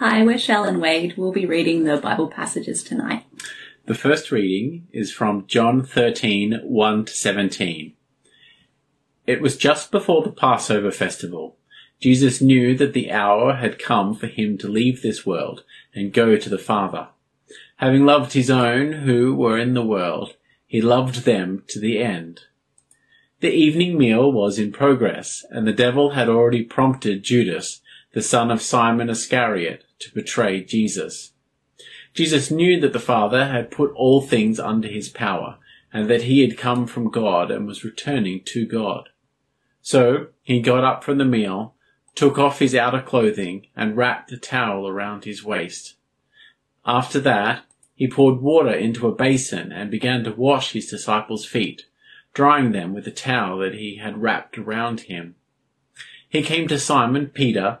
Hi, we're Shell and Wade. We'll be reading the Bible passages tonight. The first reading is from John 13, 1 to 17. It was just before the Passover festival. Jesus knew that the hour had come for him to leave this world and go to the Father. Having loved his own who were in the world, he loved them to the end. The evening meal was in progress, and the devil had already prompted Judas, the son of Simon Iscariot, to betray Jesus. Jesus knew that the Father had put all things under his power, and that he had come from God and was returning to God. So he got up from the meal, took off his outer clothing, and wrapped a towel around his waist. After that, he poured water into a basin and began to wash his disciples' feet, drying them with the towel that he had wrapped around him. He came to Simon Peter,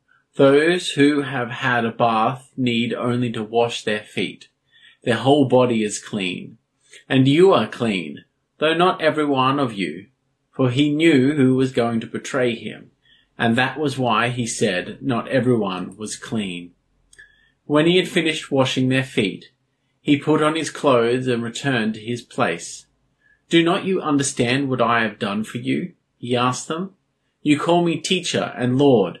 Those who have had a bath need only to wash their feet. Their whole body is clean. And you are clean, though not every one of you. For he knew who was going to betray him. And that was why he said not everyone was clean. When he had finished washing their feet, he put on his clothes and returned to his place. Do not you understand what I have done for you? He asked them. You call me teacher and Lord,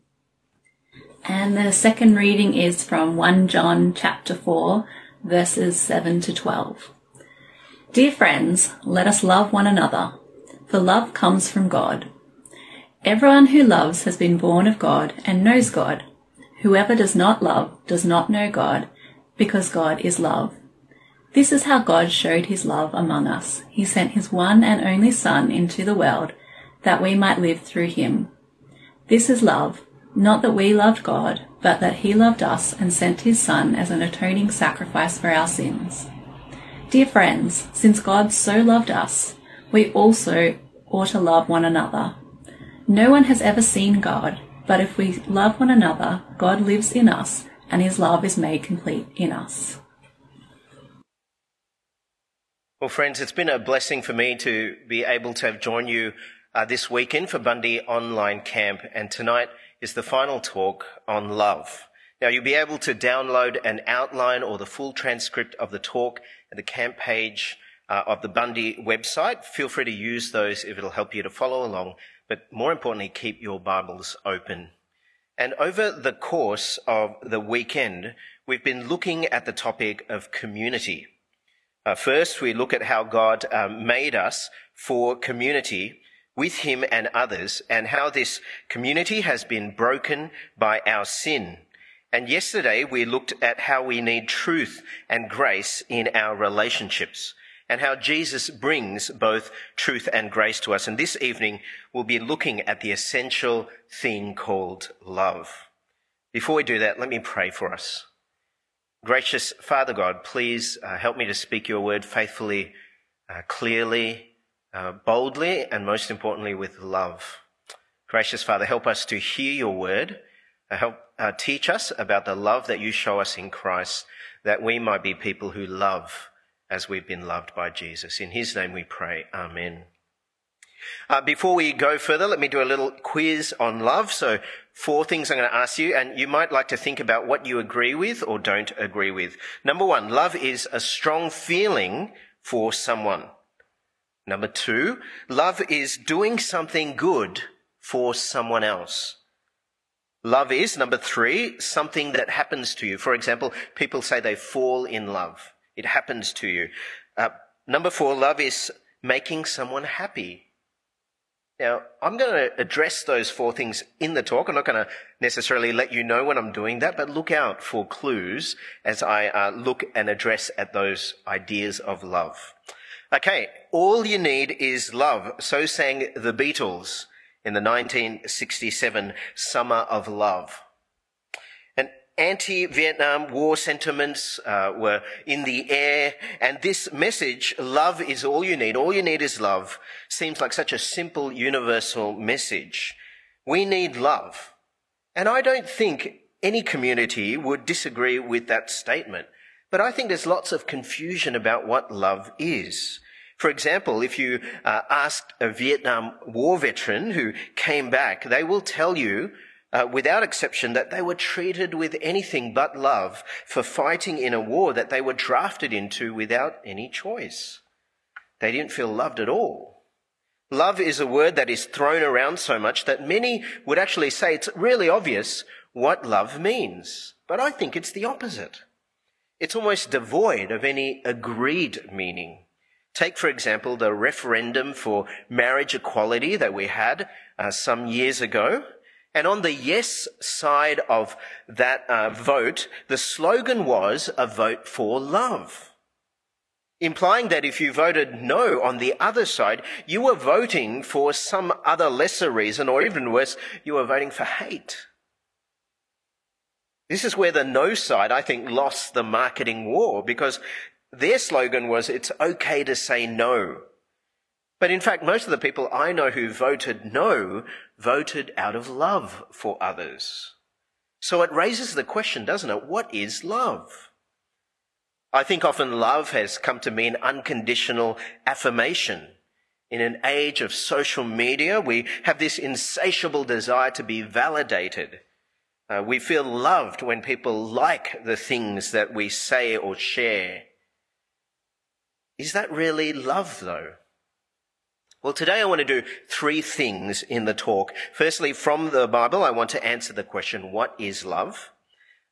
And the second reading is from 1 John chapter 4, verses 7 to 12. Dear friends, let us love one another, for love comes from God. Everyone who loves has been born of God and knows God. Whoever does not love does not know God, because God is love. This is how God showed his love among us. He sent his one and only Son into the world that we might live through him. This is love, not that we loved God, but that he loved us and sent his Son as an atoning sacrifice for our sins. Dear friends, since God so loved us, we also ought to love one another. No one has ever seen God, but if we love one another, God lives in us and his love is made complete in us. Well, friends, it's been a blessing for me to be able to have joined you uh, this weekend for Bundy Online Camp, and tonight is the final talk on love. Now, you'll be able to download an outline or the full transcript of the talk at the camp page uh, of the Bundy website. Feel free to use those if it'll help you to follow along, but more importantly, keep your Bibles open. And over the course of the weekend, we've been looking at the topic of community. Uh, first, we look at how God um, made us for community with Him and others, and how this community has been broken by our sin. And yesterday, we looked at how we need truth and grace in our relationships, and how Jesus brings both truth and grace to us. And this evening, we'll be looking at the essential thing called love. Before we do that, let me pray for us. Gracious Father God, please uh, help me to speak your word faithfully, uh, clearly, uh, boldly, and most importantly, with love. Gracious Father, help us to hear your word. Uh, help uh, teach us about the love that you show us in Christ, that we might be people who love as we've been loved by Jesus. In his name we pray. Amen. Uh, before we go further, let me do a little quiz on love. So, four things I'm going to ask you, and you might like to think about what you agree with or don't agree with. Number one, love is a strong feeling for someone. Number two, love is doing something good for someone else. Love is, number three, something that happens to you. For example, people say they fall in love. It happens to you. Uh, number four, love is making someone happy. Now, I'm going to address those four things in the talk. I'm not going to necessarily let you know when I'm doing that, but look out for clues as I uh, look and address at those ideas of love. Okay, all you need is love. So sang the Beatles in the 1967 Summer of Love And anti-Vietnam War sentiments uh, were in the air, and this message, "Love is all you need. All you need is love," seems like such a simple, universal message. We need love, and I don't think any community would disagree with that statement. But I think there's lots of confusion about what love is. For example, if you uh, asked a Vietnam War veteran who came back, they will tell you uh, without exception, that they were treated with anything but love for fighting in a war that they were drafted into without any choice. They didn't feel loved at all. Love is a word that is thrown around so much that many would actually say it's really obvious what love means. But I think it's the opposite. It's almost devoid of any agreed meaning. Take, for example, the referendum for marriage equality that we had uh, some years ago. And on the yes side of that uh, vote, the slogan was a vote for love. Implying that if you voted no on the other side, you were voting for some other lesser reason, or even worse, you were voting for hate. This is where the no side, I think, lost the marketing war because their slogan was, it's okay to say no. But in fact, most of the people I know who voted no voted out of love for others. So it raises the question, doesn't it? What is love? I think often love has come to mean unconditional affirmation. In an age of social media, we have this insatiable desire to be validated. Uh, we feel loved when people like the things that we say or share. Is that really love, though? Well, today I want to do three things in the talk. Firstly, from the Bible, I want to answer the question, what is love?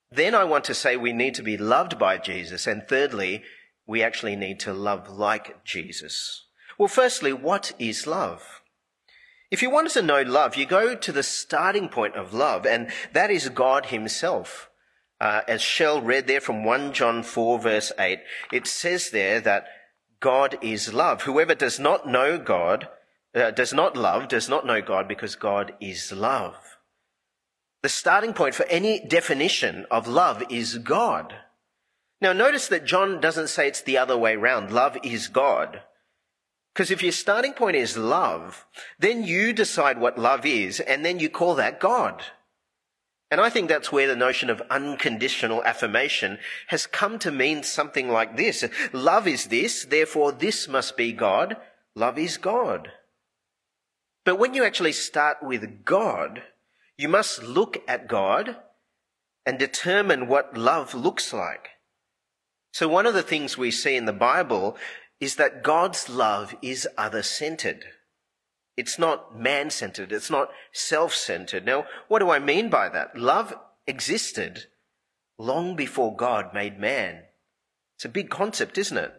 Then I want to say we need to be loved by Jesus. And thirdly, we actually need to love like Jesus. Well, firstly, what is love? If you wanted to know love, you go to the starting point of love, and that is God himself. Uh, as Shell read there from 1 John 4 verse 8, it says there that God is love. Whoever does not know God, uh, does not love, does not know God because God is love. The starting point for any definition of love is God. Now notice that John doesn't say it's the other way around. Love is God. Because if your starting point is love, then you decide what love is and then you call that God. And I think that's where the notion of unconditional affirmation has come to mean something like this. Love is this, therefore this must be God. Love is God. But when you actually start with God, you must look at God and determine what love looks like. So one of the things we see in the Bible is that God's love is other centered. It's not man centered. It's not self centered. Now, what do I mean by that? Love existed long before God made man. It's a big concept, isn't it?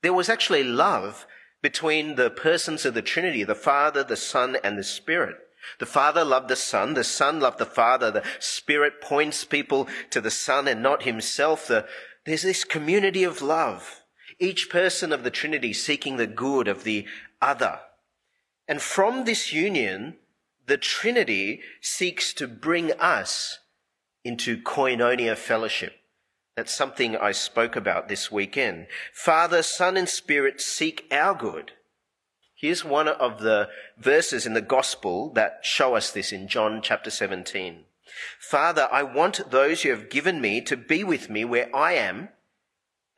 There was actually love between the persons of the Trinity, the Father, the Son, and the Spirit. The Father loved the Son, the Son loved the Father, the Spirit points people to the Son and not himself. The, there's this community of love. Each person of the Trinity seeking the good of the other. And from this union, the Trinity seeks to bring us into koinonia fellowship. That's something I spoke about this weekend. Father, Son, and Spirit seek our good. Here's one of the verses in the gospel that show us this in John chapter 17. Father, I want those you have given me to be with me where I am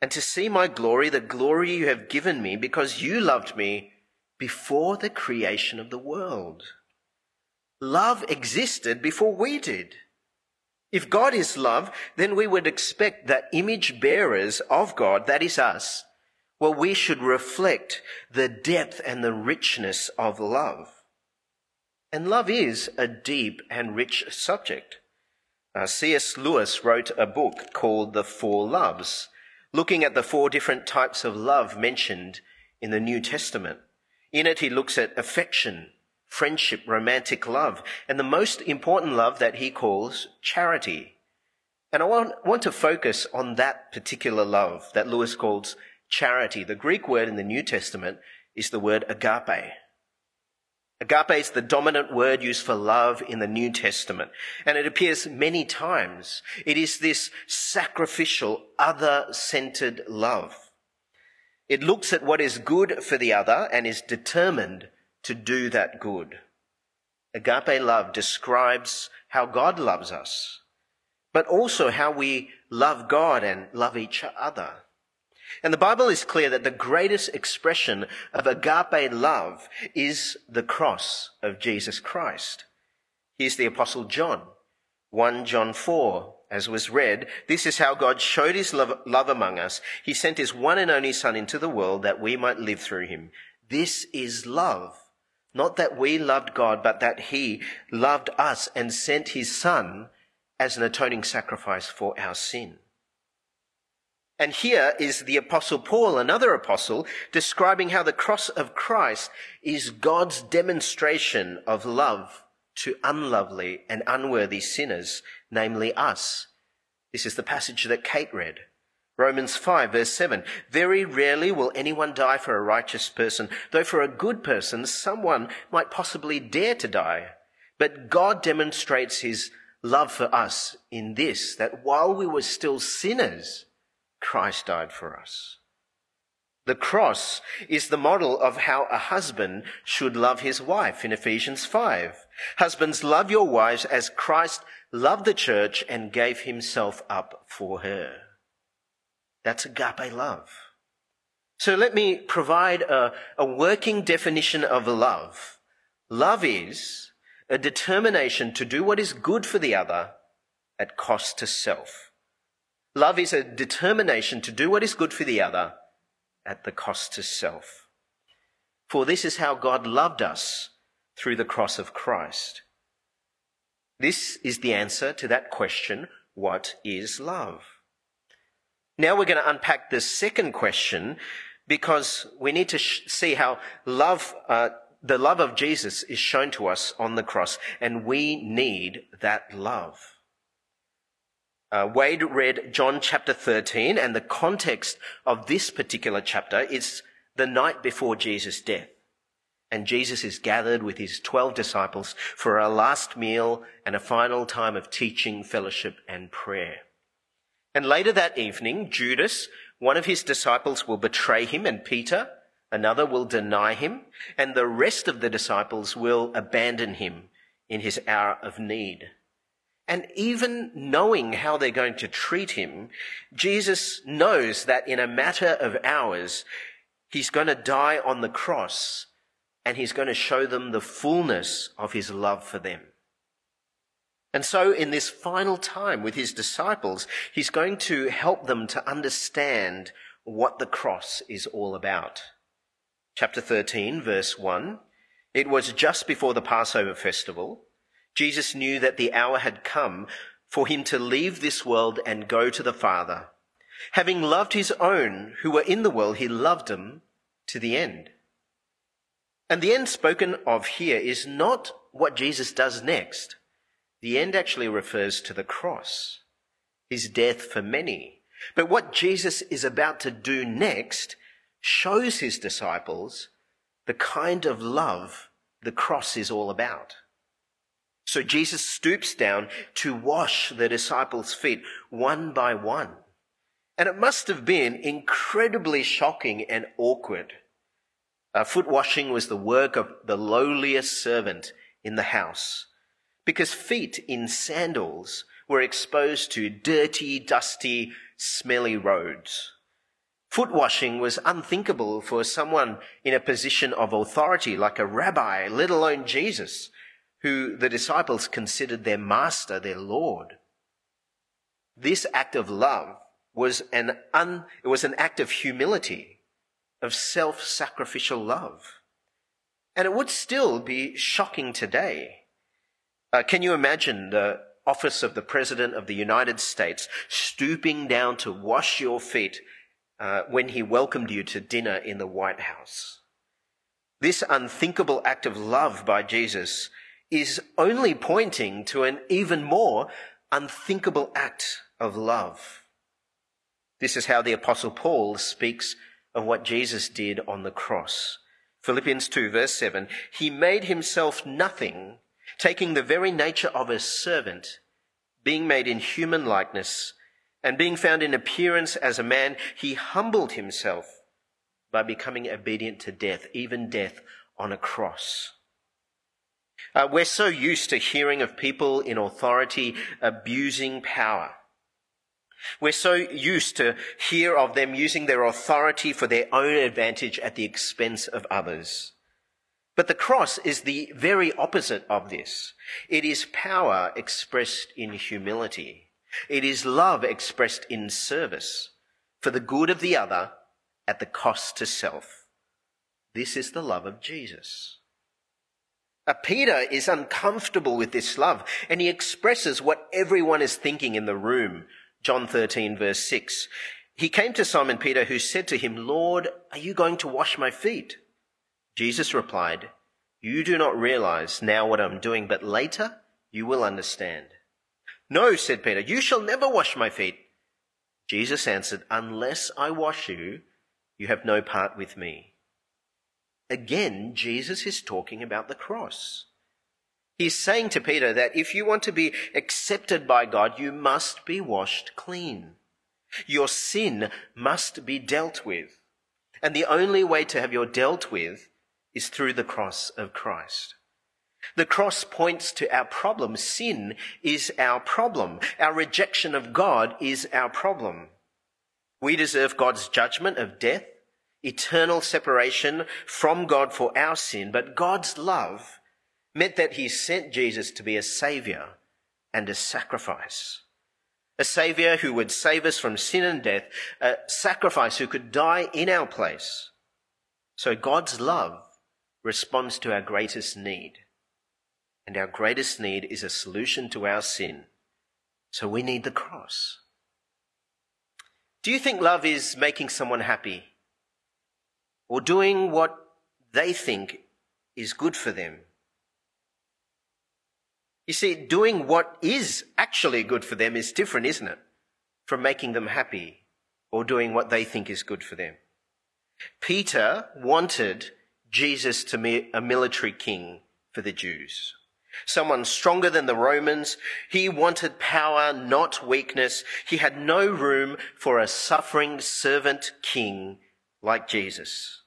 and to see my glory, the glory you have given me because you loved me before the creation of the world. Love existed before we did. If God is love, then we would expect that image bearers of God, that is us, well, we should reflect the depth and the richness of love. And love is a deep and rich subject. Uh, C.S. Lewis wrote a book called The Four Loves, looking at the four different types of love mentioned in the New Testament. In it, he looks at affection, friendship, romantic love, and the most important love that he calls charity. And I want, want to focus on that particular love that Lewis calls charity. The Greek word in the New Testament is the word agape. Agape is the dominant word used for love in the New Testament, and it appears many times. It is this sacrificial, other-centered love. It looks at what is good for the other and is determined to do that good. Agape love describes how God loves us, but also how we love God and love each other. And the Bible is clear that the greatest expression of agape love is the cross of Jesus Christ. Here's the Apostle John, 1 John 4, as was read. This is how God showed his love, love among us. He sent his one and only Son into the world that we might live through him. This is love. Not that we loved God, but that he loved us and sent his Son as an atoning sacrifice for our sin. And here is the apostle Paul, another apostle, describing how the cross of Christ is God's demonstration of love to unlovely and unworthy sinners, namely us. This is the passage that Kate read. Romans 5 verse 7. Very rarely will anyone die for a righteous person, though for a good person someone might possibly dare to die. But God demonstrates his love for us in this, that while we were still sinners, Christ died for us. The cross is the model of how a husband should love his wife in Ephesians 5. Husbands, love your wives as Christ loved the church and gave himself up for her. That's agape love. So let me provide a, a working definition of love. Love is a determination to do what is good for the other at cost to self. Love is a determination to do what is good for the other at the cost to self. For this is how God loved us through the cross of Christ. This is the answer to that question, what is love? Now we're going to unpack the second question because we need to sh- see how love, uh, the love of Jesus is shown to us on the cross and we need that love. Uh, Wade read John chapter 13, and the context of this particular chapter is the night before Jesus' death. And Jesus is gathered with his 12 disciples for a last meal and a final time of teaching, fellowship, and prayer. And later that evening, Judas, one of his disciples, will betray him, and Peter, another, will deny him, and the rest of the disciples will abandon him in his hour of need. And even knowing how they're going to treat him, Jesus knows that in a matter of hours, he's going to die on the cross and he's going to show them the fullness of his love for them. And so in this final time with his disciples, he's going to help them to understand what the cross is all about. Chapter 13, verse 1. It was just before the Passover festival. Jesus knew that the hour had come for him to leave this world and go to the Father. Having loved his own who were in the world, he loved them to the end. And the end spoken of here is not what Jesus does next. The end actually refers to the cross, his death for many. But what Jesus is about to do next shows his disciples the kind of love the cross is all about. So Jesus stoops down to wash the disciples' feet one by one. And it must have been incredibly shocking and awkward. Uh, foot washing was the work of the lowliest servant in the house because feet in sandals were exposed to dirty, dusty, smelly roads. Foot washing was unthinkable for someone in a position of authority like a rabbi, let alone Jesus, who the disciples considered their master, their Lord. This act of love was an, un, it was an act of humility, of self-sacrificial love. And it would still be shocking today. Uh, can you imagine the office of the President of the United States stooping down to wash your feet uh, when he welcomed you to dinner in the White House. This unthinkable act of love by Jesus is only pointing to an even more unthinkable act of love. This is how the apostle Paul speaks of what Jesus did on the cross. Philippians 2 verse 7, he made himself nothing, taking the very nature of a servant, being made in human likeness, and being found in appearance as a man, he humbled himself by becoming obedient to death, even death on a cross. Uh, we're so used to hearing of people in authority abusing power. We're so used to hear of them using their authority for their own advantage at the expense of others. But the cross is the very opposite of this. It is power expressed in humility. It is love expressed in service for the good of the other at the cost to self. This is the love of Jesus. Uh, Peter is uncomfortable with this love and he expresses what everyone is thinking in the room. John 13 verse 6. He came to Simon Peter who said to him, Lord, are you going to wash my feet? Jesus replied, You do not realize now what I'm doing, but later you will understand. No, said Peter, you shall never wash my feet. Jesus answered, Unless I wash you, you have no part with me. Again, Jesus is talking about the cross. He's saying to Peter that if you want to be accepted by God, you must be washed clean. Your sin must be dealt with. And the only way to have your dealt with is through the cross of Christ. The cross points to our problem. Sin is our problem. Our rejection of God is our problem. We deserve God's judgment of death eternal separation from God for our sin, but God's love meant that he sent Jesus to be a savior and a sacrifice. A savior who would save us from sin and death, a sacrifice who could die in our place. So God's love responds to our greatest need. And our greatest need is a solution to our sin. So we need the cross. Do you think love is making someone happy? Or doing what they think is good for them. You see, doing what is actually good for them is different, isn't it? From making them happy or doing what they think is good for them. Peter wanted Jesus to be a military king for the Jews. Someone stronger than the Romans. He wanted power, not weakness. He had no room for a suffering servant king like Jesus.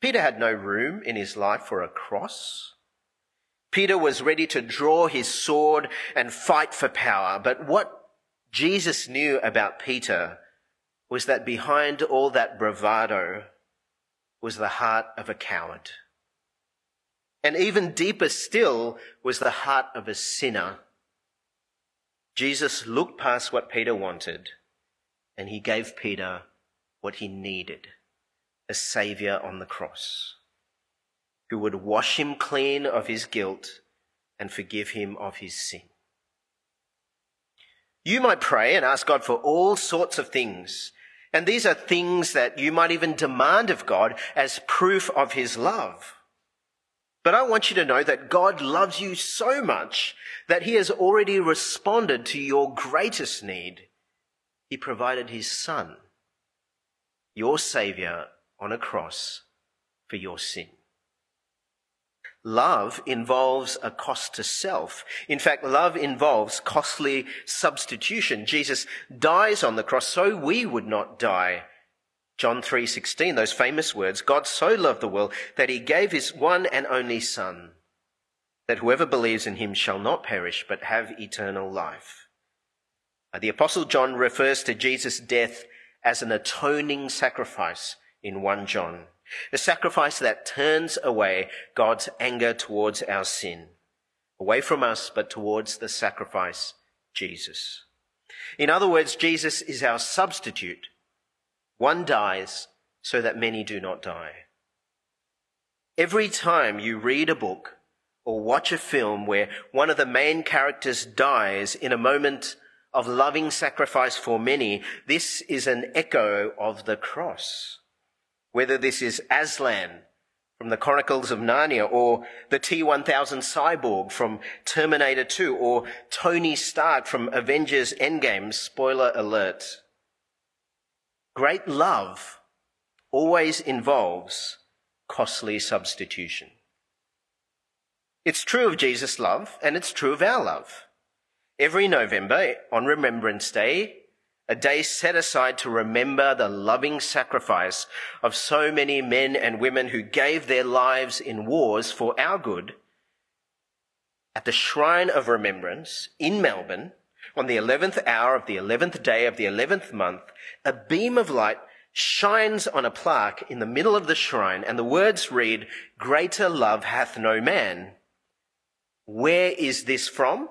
Peter had no room in his life for a cross. Peter was ready to draw his sword and fight for power. But what Jesus knew about Peter was that behind all that bravado was the heart of a coward. And even deeper still was the heart of a sinner. Jesus looked past what Peter wanted and he gave Peter what he needed a Saviour on the cross who would wash him clean of his guilt and forgive him of his sin. You might pray and ask God for all sorts of things. And these are things that you might even demand of God as proof of his love. But I want you to know that God loves you so much that he has already responded to your greatest need. He provided his son, your savior on a cross for your sin. Love involves a cost to self. In fact, love involves costly substitution. Jesus dies on the cross so we would not die. John 3:16 those famous words God so loved the world that he gave his one and only son that whoever believes in him shall not perish but have eternal life. Uh, the apostle John refers to Jesus' death as an atoning sacrifice in 1 John. A sacrifice that turns away God's anger towards our sin. Away from us, but towards the sacrifice, Jesus. In other words, Jesus is our substitute. One dies so that many do not die. Every time you read a book or watch a film where one of the main characters dies in a moment of loving sacrifice for many, this is an echo of the cross. Whether this is Aslan from the Chronicles of Narnia, or the T-1000 cyborg from Terminator 2, or Tony Stark from Avengers Endgame, spoiler alert. Great love always involves costly substitution. It's true of Jesus' love, and it's true of our love. Every November, on Remembrance Day, a day set aside to remember the loving sacrifice of so many men and women who gave their lives in wars for our good. At the Shrine of Remembrance in Melbourne, on the 11th hour of the 11th day of the 11th month, a beam of light shines on a plaque in the middle of the shrine and the words read, Greater love hath no man. Where is this from?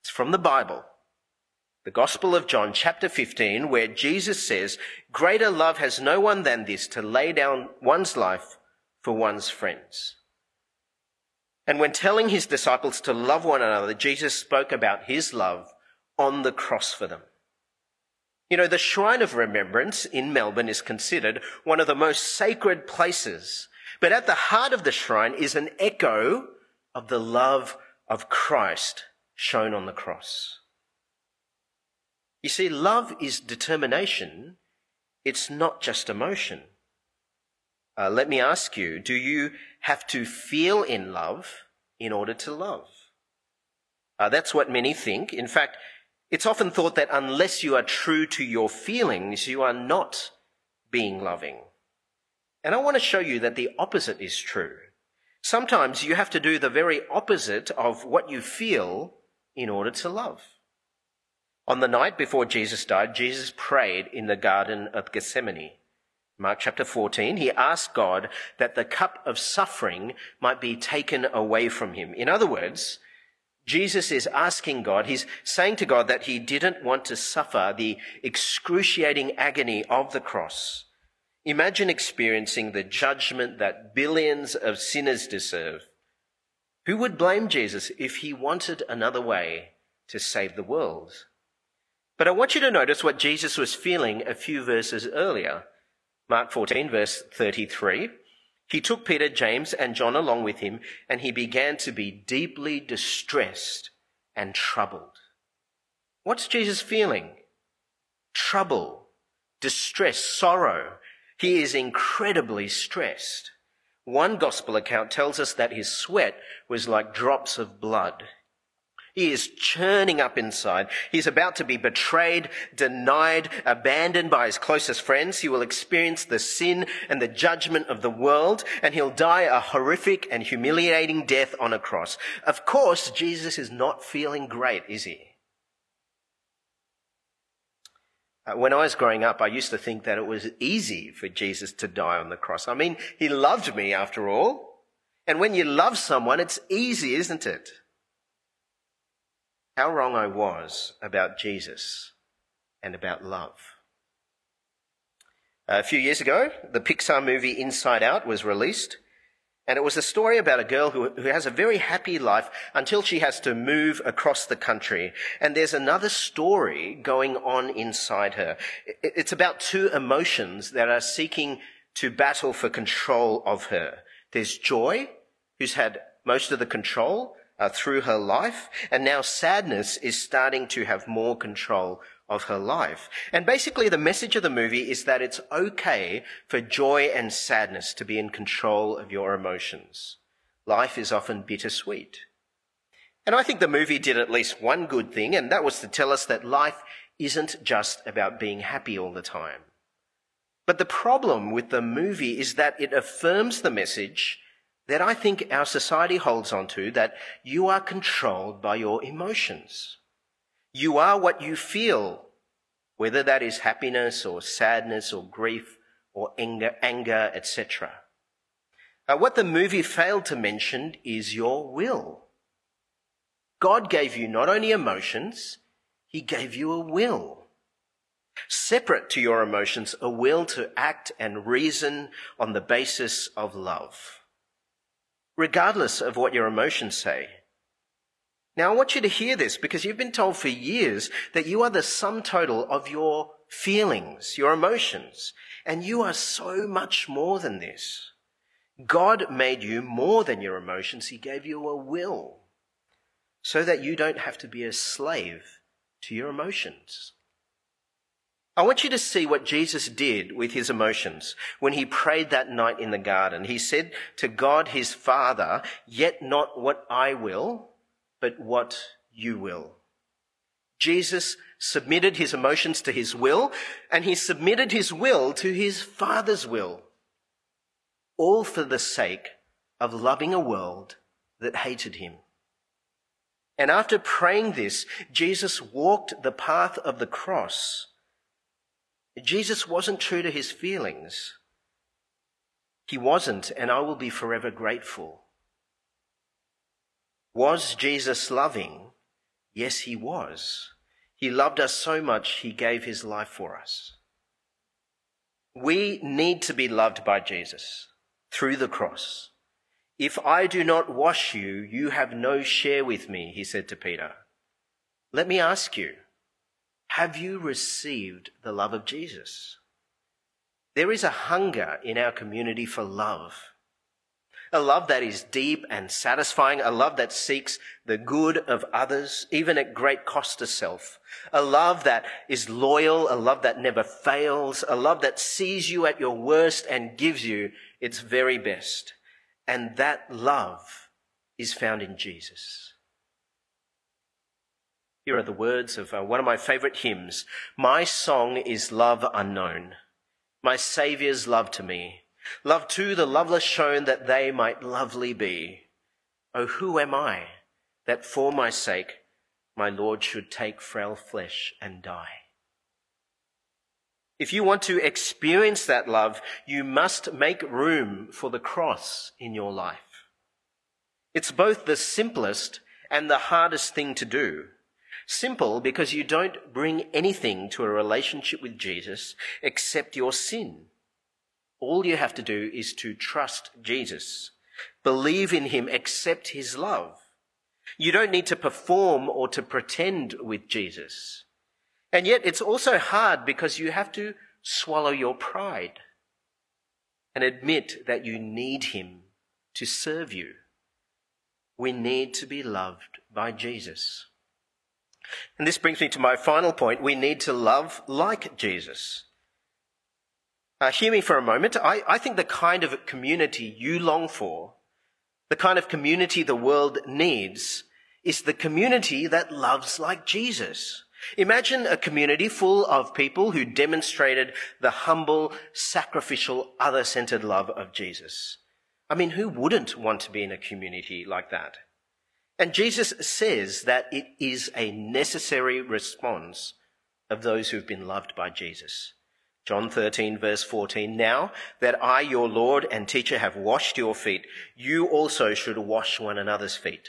It's from the Bible. The Gospel of John, chapter 15, where Jesus says, Greater love has no one than this to lay down one's life for one's friends. And when telling his disciples to love one another, Jesus spoke about his love on the cross for them. You know, the Shrine of Remembrance in Melbourne is considered one of the most sacred places. But at the heart of the shrine is an echo of the love of Christ shown on the cross. You see, love is determination. It's not just emotion. Uh, let me ask you, do you have to feel in love in order to love? Uh, that's what many think. In fact, it's often thought that unless you are true to your feelings, you are not being loving. And I want to show you that the opposite is true. Sometimes you have to do the very opposite of what you feel in order to love. On the night before Jesus died, Jesus prayed in the Garden of Gethsemane. Mark chapter 14, he asked God that the cup of suffering might be taken away from him. In other words, Jesus is asking God, he's saying to God that he didn't want to suffer the excruciating agony of the cross. Imagine experiencing the judgment that billions of sinners deserve. Who would blame Jesus if he wanted another way to save the world? But I want you to notice what Jesus was feeling a few verses earlier. Mark 14, verse 33. He took Peter, James, and John along with him, and he began to be deeply distressed and troubled. What's Jesus feeling? Trouble, distress, sorrow. He is incredibly stressed. One gospel account tells us that his sweat was like drops of blood. He is churning up inside. He's about to be betrayed, denied, abandoned by his closest friends. He will experience the sin and the judgment of the world, and he'll die a horrific and humiliating death on a cross. Of course, Jesus is not feeling great, is he? Uh, when I was growing up, I used to think that it was easy for Jesus to die on the cross. I mean, he loved me after all. And when you love someone, it's easy, isn't it? How wrong I was about Jesus and about love. A few years ago, the Pixar movie Inside Out was released, and it was a story about a girl who, who, has a very happy life until she has to move across the country. And there's another story going on inside her. It's about two emotions that are seeking to battle for control of her. There's joy, who's had most of the control, uh, through her life, and now sadness is starting to have more control of her life. And basically, the message of the movie is that it's okay for joy and sadness to be in control of your emotions. Life is often bittersweet. And I think the movie did at least one good thing, and that was to tell us that life isn't just about being happy all the time. But the problem with the movie is that it affirms the message that I think our society holds on to that you are controlled by your emotions. You are what you feel, whether that is happiness or sadness or grief or anger, anger etc. Uh, what the movie failed to mention is your will. God gave you not only emotions, He gave you a will. Separate to your emotions, a will to act and reason on the basis of love regardless of what your emotions say. Now I want you to hear this because you've been told for years that you are the sum total of your feelings, your emotions, and you are so much more than this. God made you more than your emotions. He gave you a will so that you don't have to be a slave to your emotions. I want you to see what Jesus did with his emotions when he prayed that night in the garden. He said to God his Father, Yet not what I will, but what you will. Jesus submitted his emotions to his will, and he submitted his will to his Father's will. All for the sake of loving a world that hated him. And after praying this, Jesus walked the path of the cross. Jesus wasn't true to his feelings. He wasn't, and I will be forever grateful. Was Jesus loving? Yes, he was. He loved us so much, he gave his life for us. We need to be loved by Jesus through the cross. If I do not wash you, you have no share with me, he said to Peter. Let me ask you, have you received the love of Jesus? There is a hunger in our community for love. A love that is deep and satisfying, a love that seeks the good of others, even at great cost to self. A love that is loyal, a love that never fails, a love that sees you at your worst and gives you its very best. And that love is found in Jesus. Here are the words of uh, one of my favorite hymns. My song is love unknown. My Saviour's love to me. Love to the loveless shown that they might lovely be. Oh, who am I that for my sake my Lord should take frail flesh and die? If you want to experience that love, you must make room for the cross in your life. It's both the simplest and the hardest thing to do. Simple because you don't bring anything to a relationship with Jesus except your sin. All you have to do is to trust Jesus, believe in him, accept his love. You don't need to perform or to pretend with Jesus. And yet it's also hard because you have to swallow your pride and admit that you need Him to serve you. We need to be loved by Jesus. And this brings me to my final point. We need to love like Jesus. Uh, hear me for a moment. I, I think the kind of community you long for, the kind of community the world needs, is the community that loves like Jesus. Imagine a community full of people who demonstrated the humble, sacrificial, other-centered love of Jesus. I mean, who wouldn't want to be in a community like that? And Jesus says that it is a necessary response of those who've been loved by Jesus. John 13 verse 14, now that I, your Lord and teacher, have washed your feet, you also should wash one another's feet.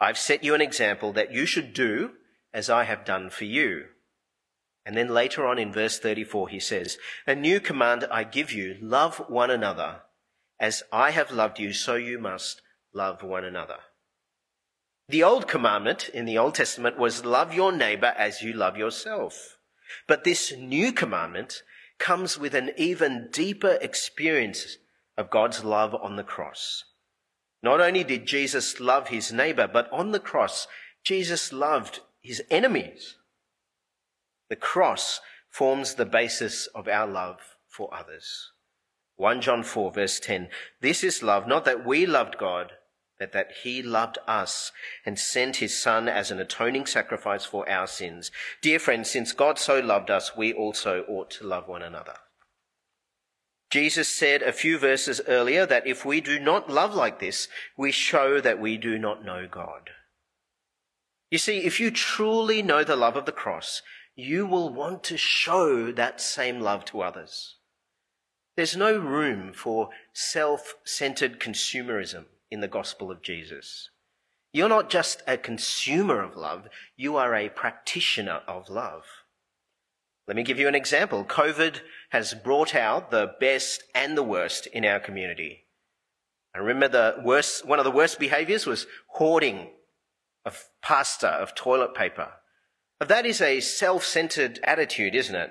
I've set you an example that you should do as I have done for you. And then later on in verse 34, he says, A new command I give you, love one another. As I have loved you, so you must love one another. The old commandment in the Old Testament was love your neighbor as you love yourself. But this new commandment comes with an even deeper experience of God's love on the cross. Not only did Jesus love his neighbor, but on the cross, Jesus loved his enemies. The cross forms the basis of our love for others. 1 John 4 verse 10. This is love, not that we loved God, but that he loved us and sent his son as an atoning sacrifice for our sins. Dear friends, since God so loved us, we also ought to love one another. Jesus said a few verses earlier that if we do not love like this, we show that we do not know God. You see, if you truly know the love of the cross, you will want to show that same love to others. There's no room for self-centered consumerism in the gospel of Jesus. You're not just a consumer of love, you are a practitioner of love. Let me give you an example. COVID has brought out the best and the worst in our community. I remember the worst, one of the worst behaviors was hoarding of pasta, of toilet paper. That is a self-centered attitude, isn't it?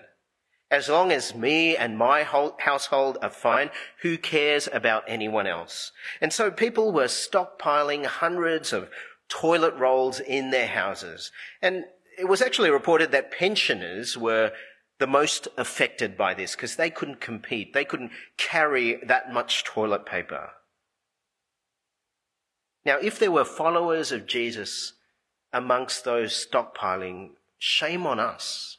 As long as me and my household are fine, who cares about anyone else? And so people were stockpiling hundreds of toilet rolls in their houses. And it was actually reported that pensioners were the most affected by this because they couldn't compete. They couldn't carry that much toilet paper. Now, if there were followers of Jesus amongst those stockpiling, shame on us.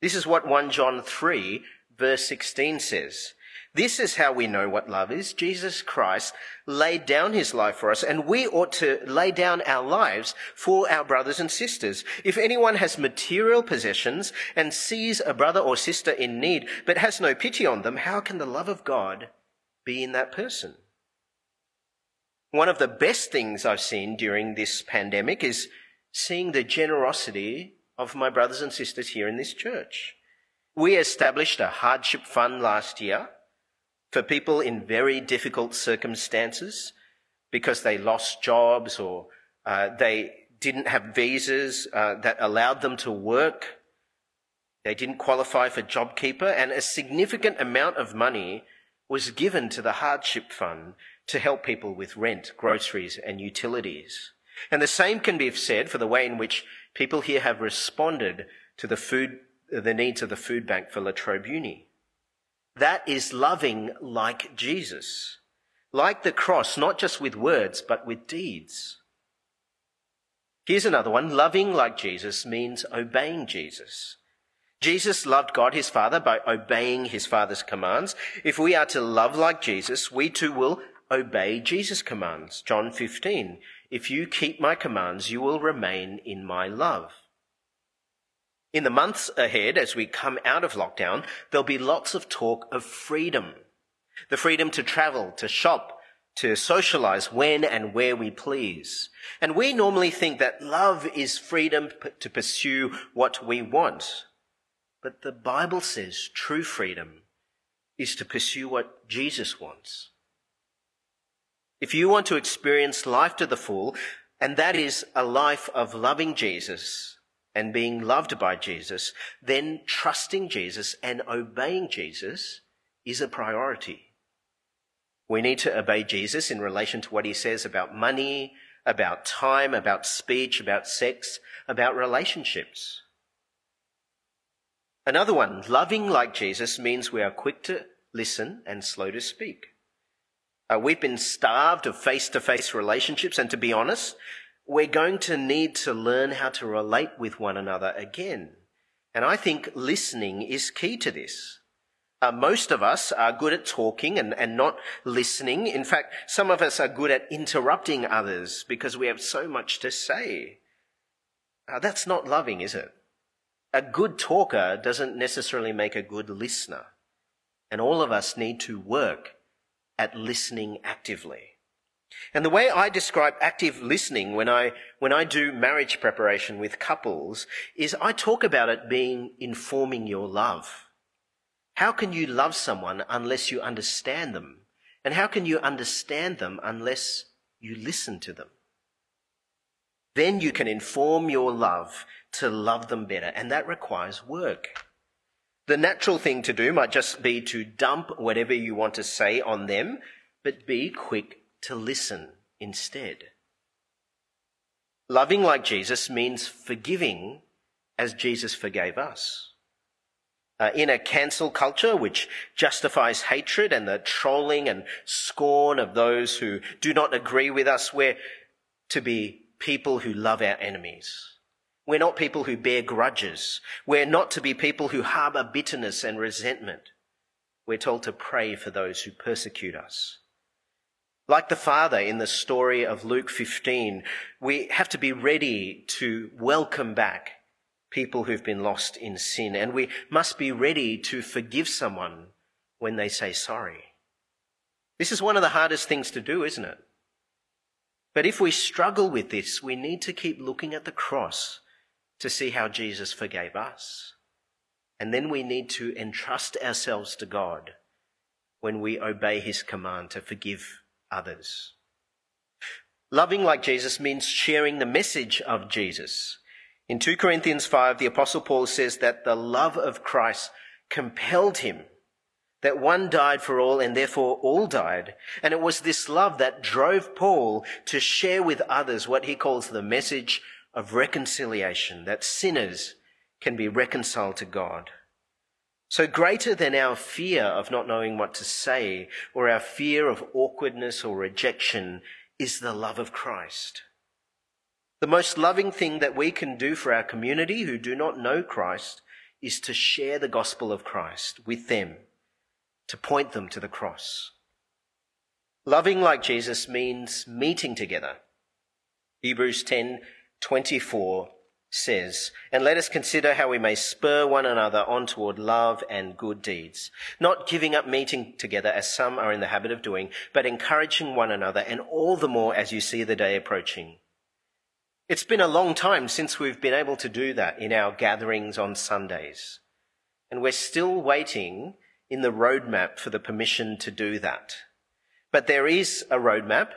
This is what 1 John 3 verse 16 says. This is how we know what love is. Jesus Christ laid down his life for us, and we ought to lay down our lives for our brothers and sisters. If anyone has material possessions and sees a brother or sister in need, but has no pity on them, how can the love of God be in that person? One of the best things I've seen during this pandemic is seeing the generosity of my brothers and sisters here in this church. We established a hardship fund last year for people in very difficult circumstances because they lost jobs or uh, they didn't have visas uh, that allowed them to work. They didn't qualify for JobKeeper, and a significant amount of money was given to the hardship fund to help people with rent, groceries, and utilities. And the same can be said for the way in which people here have responded to the food, the needs of the food bank for La Trobe Uni. That is loving like Jesus. Like the cross, not just with words, but with deeds. Here's another one. Loving like Jesus means obeying Jesus. Jesus loved God his Father by obeying his Father's commands. If we are to love like Jesus, we too will obey Jesus' commands. John 15. If you keep my commands, you will remain in my love. In the months ahead, as we come out of lockdown, there'll be lots of talk of freedom. The freedom to travel, to shop, to socialize when and where we please. And we normally think that love is freedom to pursue what we want. But the Bible says true freedom is to pursue what Jesus wants. If you want to experience life to the full, and that is a life of loving Jesus, and being loved by Jesus, then trusting Jesus and obeying Jesus is a priority. We need to obey Jesus in relation to what he says about money, about time, about speech, about sex, about relationships. Another one, loving like Jesus means we are quick to listen and slow to speak. Uh, we've been starved of face to face relationships, and to be honest, we're going to need to learn how to relate with one another again. And I think listening is key to this. Uh, most of us are good at talking and, and not listening. In fact, some of us are good at interrupting others because we have so much to say. Uh, that's not loving, is it? A good talker doesn't necessarily make a good listener. And all of us need to work at listening actively. And the way I describe active listening when I, when I do marriage preparation with couples is I talk about it being informing your love. How can you love someone unless you understand them? And how can you understand them unless you listen to them? Then you can inform your love to love them better, and that requires work. The natural thing to do might just be to dump whatever you want to say on them, but be quick to listen instead. Loving like Jesus means forgiving as Jesus forgave us. Uh, in a cancel culture which justifies hatred and the trolling and scorn of those who do not agree with us, we're to be people who love our enemies. We're not people who bear grudges. We're not to be people who harbor bitterness and resentment. We're told to pray for those who persecute us. Like the father in the story of Luke 15, we have to be ready to welcome back people who've been lost in sin, and we must be ready to forgive someone when they say sorry. This is one of the hardest things to do, isn't it? But if we struggle with this, we need to keep looking at the cross to see how Jesus forgave us. And then we need to entrust ourselves to God when we obey his command to forgive others. Loving like Jesus means sharing the message of Jesus. In 2 Corinthians 5, the apostle Paul says that the love of Christ compelled him, that one died for all and therefore all died. And it was this love that drove Paul to share with others what he calls the message of reconciliation, that sinners can be reconciled to God. So greater than our fear of not knowing what to say or our fear of awkwardness or rejection is the love of Christ. The most loving thing that we can do for our community who do not know Christ is to share the gospel of Christ with them, to point them to the cross. Loving like Jesus means meeting together. Hebrews 10 24 says, And let us consider how we may spur one another on toward love and good deeds, not giving up meeting together as some are in the habit of doing, but encouraging one another, and all the more as you see the day approaching. It's been a long time since we've been able to do that in our gatherings on Sundays. And we're still waiting in the roadmap for the permission to do that. But there is a roadmap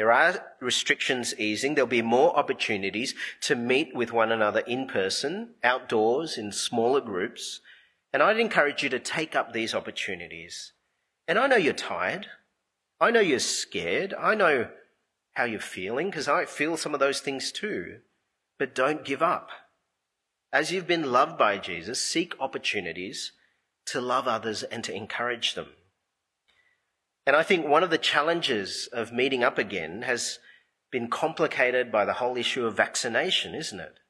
there are restrictions easing. There'll be more opportunities to meet with one another in person, outdoors, in smaller groups. And I'd encourage you to take up these opportunities. And I know you're tired. I know you're scared. I know how you're feeling because I feel some of those things too. But don't give up. As you've been loved by Jesus, seek opportunities to love others and to encourage them. And I think one of the challenges of meeting up again has been complicated by the whole issue of vaccination, isn't it?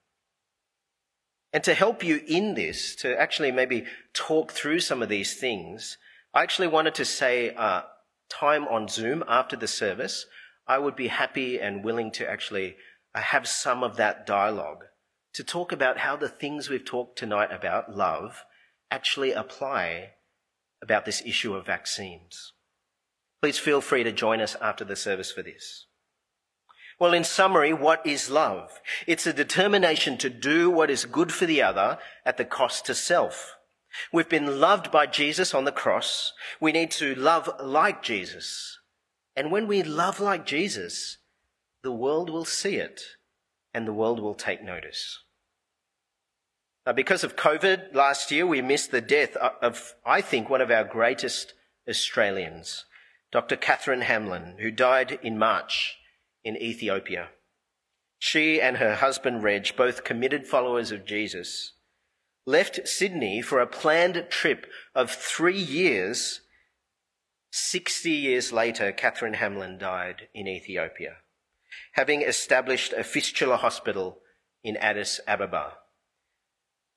And to help you in this, to actually maybe talk through some of these things, I actually wanted to say uh, time on Zoom after the service. I would be happy and willing to actually uh, have some of that dialogue to talk about how the things we've talked tonight about, love, actually apply about this issue of vaccines. Please feel free to join us after the service for this. Well, in summary, what is love? It's a determination to do what is good for the other at the cost to self. We've been loved by Jesus on the cross. We need to love like Jesus. And when we love like Jesus, the world will see it and the world will take notice. Now, because of COVID last year, we missed the death of, I think, one of our greatest Australians. Dr. Catherine Hamlin, who died in March in Ethiopia. She and her husband Reg, both committed followers of Jesus, left Sydney for a planned trip of three years. 60 years later, Catherine Hamlin died in Ethiopia, having established a fistula hospital in Addis Ababa.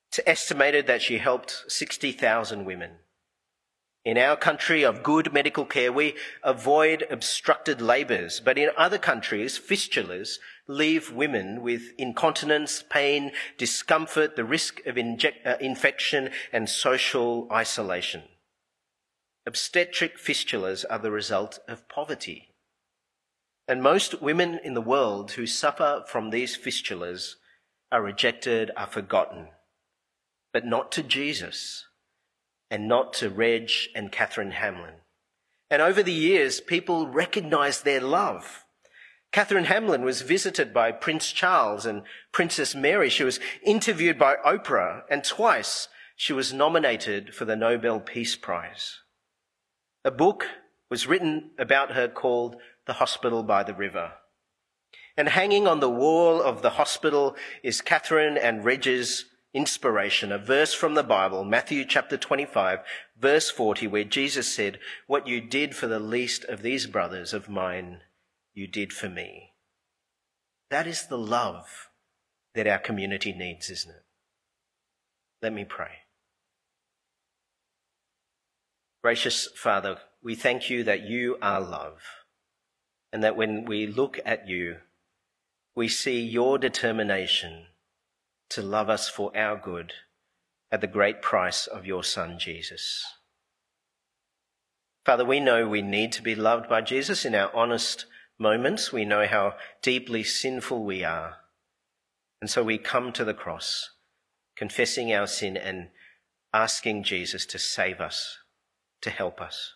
It's estimated that she helped 60,000 women in our country of good medical care, we avoid obstructed labours, but in other countries, fistulas leave women with incontinence, pain, discomfort, the risk of inject, uh, infection, and social isolation. Obstetric fistulas are the result of poverty. And most women in the world who suffer from these fistulas are rejected, are forgotten, but not to Jesus and not to Reg and Catherine Hamlin. And over the years, people recognized their love. Catherine Hamlin was visited by Prince Charles and Princess Mary. She was interviewed by Oprah, and twice she was nominated for the Nobel Peace Prize. A book was written about her called The Hospital by the River. And hanging on the wall of the hospital is Catherine and Reg's inspiration, a verse from the Bible, Matthew chapter 25, verse 40, where Jesus said, What you did for the least of these brothers of mine, you did for me. That is the love that our community needs, isn't it? Let me pray. Gracious Father, we thank you that you are love, and that when we look at you, we see your determination to love us for our good at the great price of your Son, Jesus. Father, we know we need to be loved by Jesus in our honest moments. We know how deeply sinful we are. And so we come to the cross, confessing our sin and asking Jesus to save us, to help us.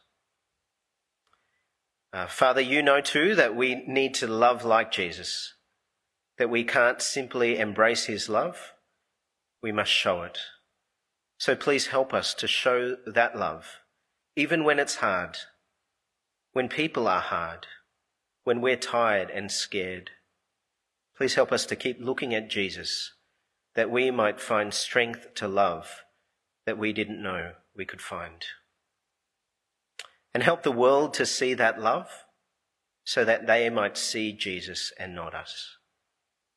Uh, Father, you know too that we need to love like Jesus, that we can't simply embrace his love, we must show it. So please help us to show that love, even when it's hard, when people are hard, when we're tired and scared. Please help us to keep looking at Jesus, that we might find strength to love that we didn't know we could find. And help the world to see that love so that they might see Jesus and not us.